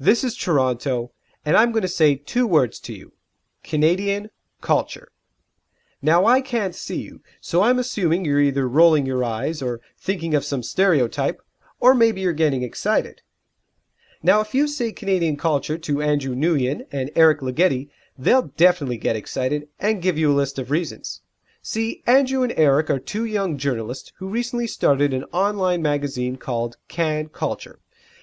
This is Toronto, and I'm going to say two words to you Canadian culture. Now, I can't see you, so I'm assuming you're either rolling your eyes or thinking of some stereotype, or maybe you're getting excited. Now, if you say Canadian culture to Andrew Nguyen and Eric Ligeti, they'll definitely get excited and give you a list of reasons. See, Andrew and Eric are two young journalists who recently started an online magazine called Can Culture.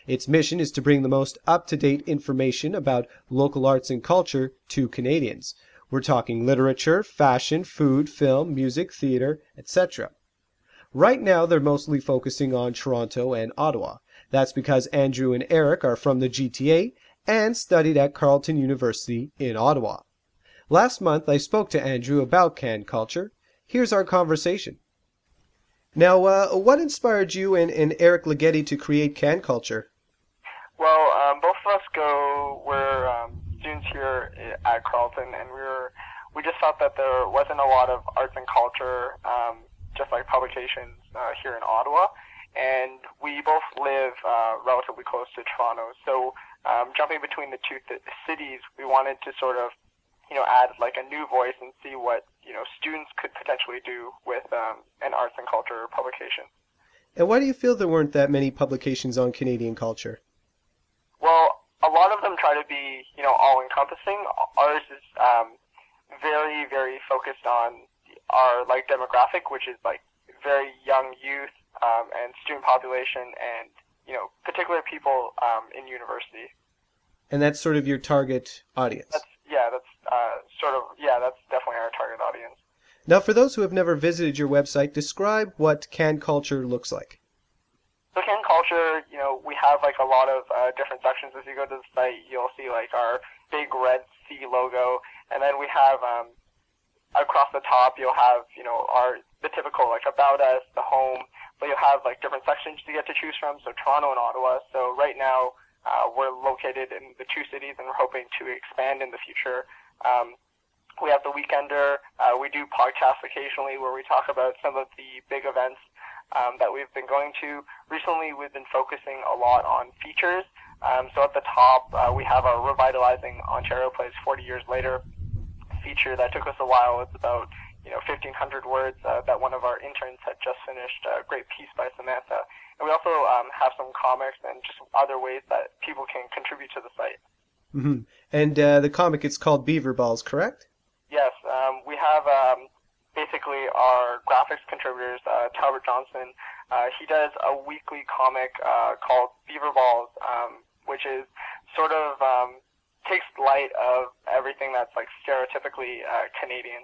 Its mission is to bring the most up to date information about local arts and culture to Canadians. We're talking literature, fashion, food, film, music, theater, etc. Right now, they're mostly focusing on Toronto and Ottawa. That's because Andrew and Eric are from the GTA and studied at Carleton University in Ottawa. Last month, I spoke to Andrew about Can Culture. Here's our conversation. Now, uh, what inspired you and, and Eric Ligeti to create Can Culture? Well, um, both of us go. We're um, students here at Carleton, and we were. We just thought that there wasn't a lot of arts and culture, um, just like publications uh, here in Ottawa, and we both live uh, relatively close to Toronto. So, um, jumping between the two th- cities, we wanted to sort of, you know, add like a new voice and see what you know students could potentially do with um, an arts and culture publication. And why do you feel there weren't that many publications on Canadian culture? Well, a lot of them try to know, all-encompassing. Ours is um, very, very focused on our like demographic, which is like very young youth um, and student population, and you know, particular people um, in university. And that's sort of your target audience. That's yeah, that's uh, sort of yeah, that's definitely our target audience. Now, for those who have never visited your website, describe what can culture looks like. Culture, you know, we have like a lot of uh, different sections. If you go to the site, you'll see like our big red C logo, and then we have um, across the top, you'll have you know our the typical like about us, the home, but you'll have like different sections you get to choose from. So Toronto and Ottawa. So right now uh, we're located in the two cities, and we're hoping to expand in the future. Um, we have the Weekender. Uh, we do podcasts occasionally where we talk about some of the big events um, that we've been going to. Recently, we've been focusing a lot on features. Um, so at the top, uh, we have our Revitalizing Ontario Place 40 Years Later feature that took us a while. It's about you know 1,500 words uh, that one of our interns had just finished. A great piece by Samantha. And we also um, have some comics and just other ways that people can contribute to the site. Mm-hmm. And uh, the comic, it's called Beaver Balls, correct? Yes, um, we have um, basically our graphics contributors, uh, Talbert Johnson. Uh, he does a weekly comic uh, called Beaver Balls, um, which is sort of um, takes light of everything that's like stereotypically uh, Canadian.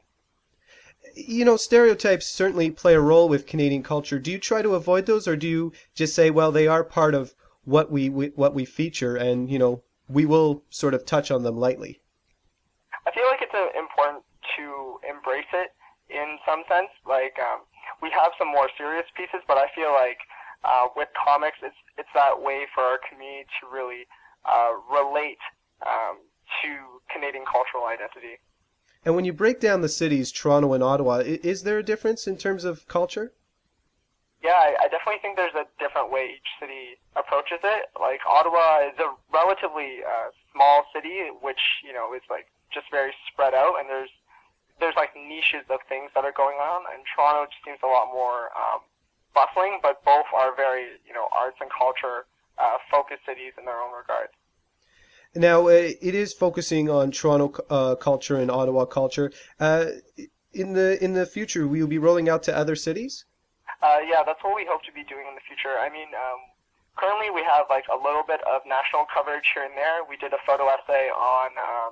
You know, stereotypes certainly play a role with Canadian culture. Do you try to avoid those, or do you just say, well, they are part of what we, we what we feature, and you know, we will sort of touch on them lightly? I feel like it's uh, important to embrace it in some sense. Like um, we have some more serious pieces, but I feel like uh, with comics, it's it's that way for our community to really uh, relate um, to Canadian cultural identity. And when you break down the cities, Toronto and Ottawa, is there a difference in terms of culture? Yeah, I, I definitely think there's a different way each city approaches it. Like Ottawa is a relatively uh, small city, which you know is like just very spread out, and there's there's like niches of things that are going on, and Toronto just seems a lot more um, bustling, but both are very you know arts and culture uh, focused cities in their own regard. Now uh, it is focusing on Toronto uh, culture and Ottawa culture. Uh, in the in the future, will you be rolling out to other cities? Uh, yeah, that's what we hope to be doing in the future. I mean, um, currently we have like a little bit of national coverage here and there. We did a photo essay on um,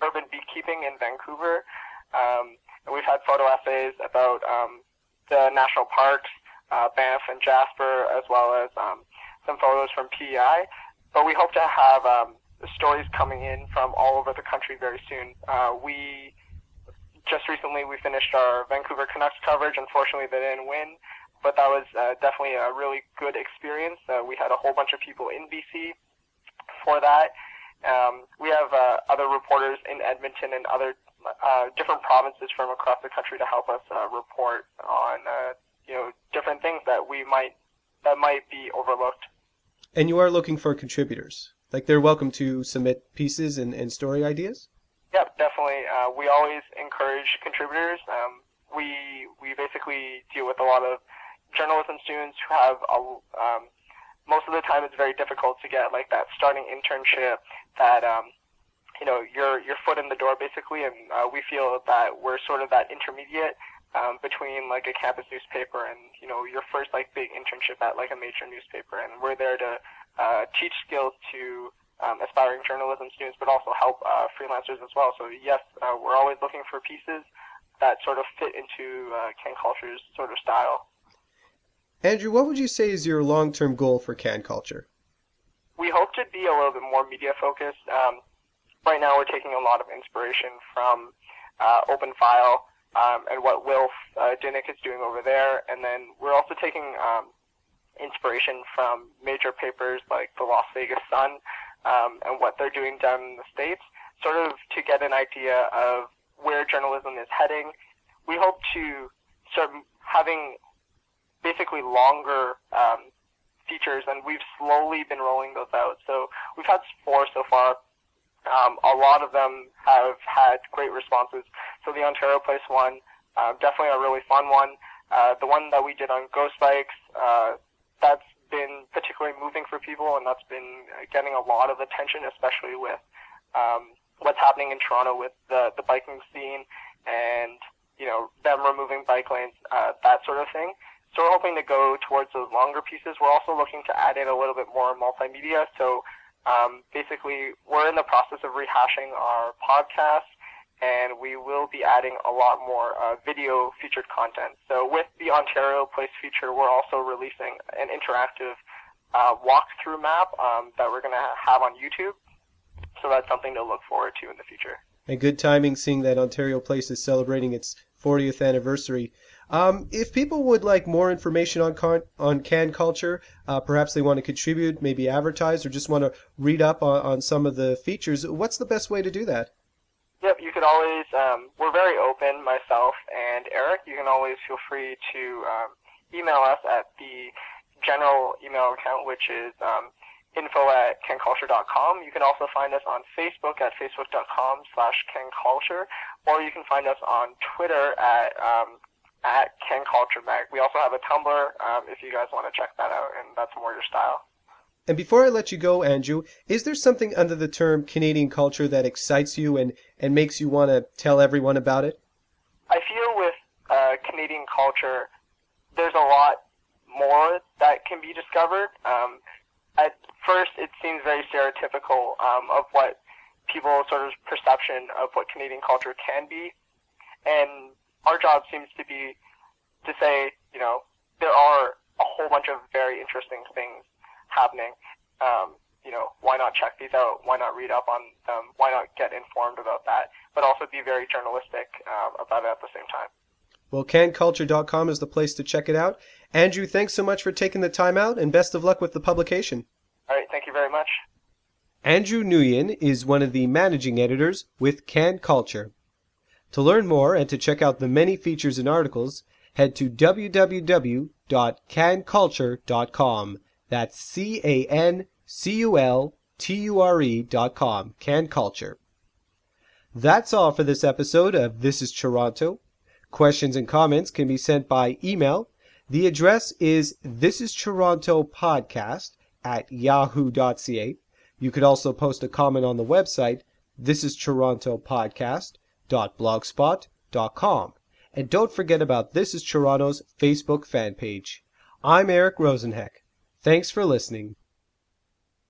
urban beekeeping in Vancouver. Um, and we've had photo essays about um, the national parks, uh, Banff and Jasper, as well as um, some photos from PEI. But we hope to have um, stories coming in from all over the country very soon. Uh, we just recently we finished our Vancouver Canucks coverage. Unfortunately, they didn't win, but that was uh, definitely a really good experience. Uh, we had a whole bunch of people in BC for that. Um, we have uh, other reporters in Edmonton and other uh, different provinces from across the country to help us uh, report on uh, you know different things that we might that might be overlooked. And you are looking for contributors. Like they're welcome to submit pieces and, and story ideas? Yep, definitely. Uh, we always encourage contributors. Um, we we basically deal with a lot of journalism students who have a, um, most of the time it's very difficult to get like that starting internship that um, you know your your foot in the door basically, and uh, we feel that we're sort of that intermediate um, between like a campus newspaper and you know your first like big internship at like a major newspaper, and we're there to uh, teach skills to um, aspiring journalism students, but also help uh, freelancers as well. So yes, uh, we're always looking for pieces that sort of fit into uh, Can Culture's sort of style. Andrew, what would you say is your long-term goal for Can Culture? We hope to be a little bit more media focused. Um, right now, we're taking a lot of inspiration from uh, Open File um, and what Wilf uh, Dinnick is doing over there, and then we're also taking um, inspiration from major papers like the Las Vegas Sun um, and what they're doing down in the states, sort of to get an idea of where journalism is heading. We hope to start having basically longer um, features, and we've slowly been rolling those out. So we've had four so far. Um, a lot of them have had great responses. So the Ontario Place one, uh, definitely a really fun one. Uh, the one that we did on ghost bikes, uh, that's been particularly moving for people, and that's been getting a lot of attention, especially with um, what's happening in Toronto with the the biking scene and you know them removing bike lanes, uh, that sort of thing. So we're hoping to go towards those longer pieces. We're also looking to add in a little bit more multimedia. So um, basically, we're in the process of rehashing our podcast, and we will be adding a lot more uh, video featured content. So with the Ontario Place feature, we're also releasing an interactive uh, walkthrough map um, that we're going to have on YouTube. So that's something to look forward to in the future. And good timing, seeing that Ontario Place is celebrating its 40th anniversary. Um, if people would like more information on con- on can culture, uh, perhaps they want to contribute, maybe advertise, or just want to read up on, on some of the features, what's the best way to do that? Yep, you could always, um, we're very open, myself and Eric. You can always feel free to um, email us at the general email account, which is um, info at canculture.com. You can also find us on Facebook at facebook.com slash canculture, or you can find us on Twitter at um, at Can Culture Mag. We also have a Tumblr um, if you guys want to check that out, and that's more your style. And before I let you go, Andrew, is there something under the term Canadian culture that excites you and, and makes you want to tell everyone about it? I feel with uh, Canadian culture, there's a lot more that can be discovered. Um, at first, it seems very stereotypical um, of what people's sort of perception of what Canadian culture can be. And our job seems to be to say, you know, there are a whole bunch of very interesting things happening. Um, you know, why not check these out? Why not read up on them? Why not get informed about that? But also be very journalistic um, about it at the same time. Well, canculture.com is the place to check it out. Andrew, thanks so much for taking the time out, and best of luck with the publication. All right, thank you very much. Andrew Nguyen is one of the managing editors with Can Culture. To learn more and to check out the many features and articles, head to www.canculture.com. That's C A N C U L T U R E dot com. Can Culture. That's all for this episode of This is Toronto. Questions and comments can be sent by email. The address is This is Toronto Podcast at yahoo.ca. You could also post a comment on the website, This is Toronto Podcast blogspot.com. And don't forget about This is Toronto's Facebook fan page. I'm Eric Rosenheck. Thanks for listening.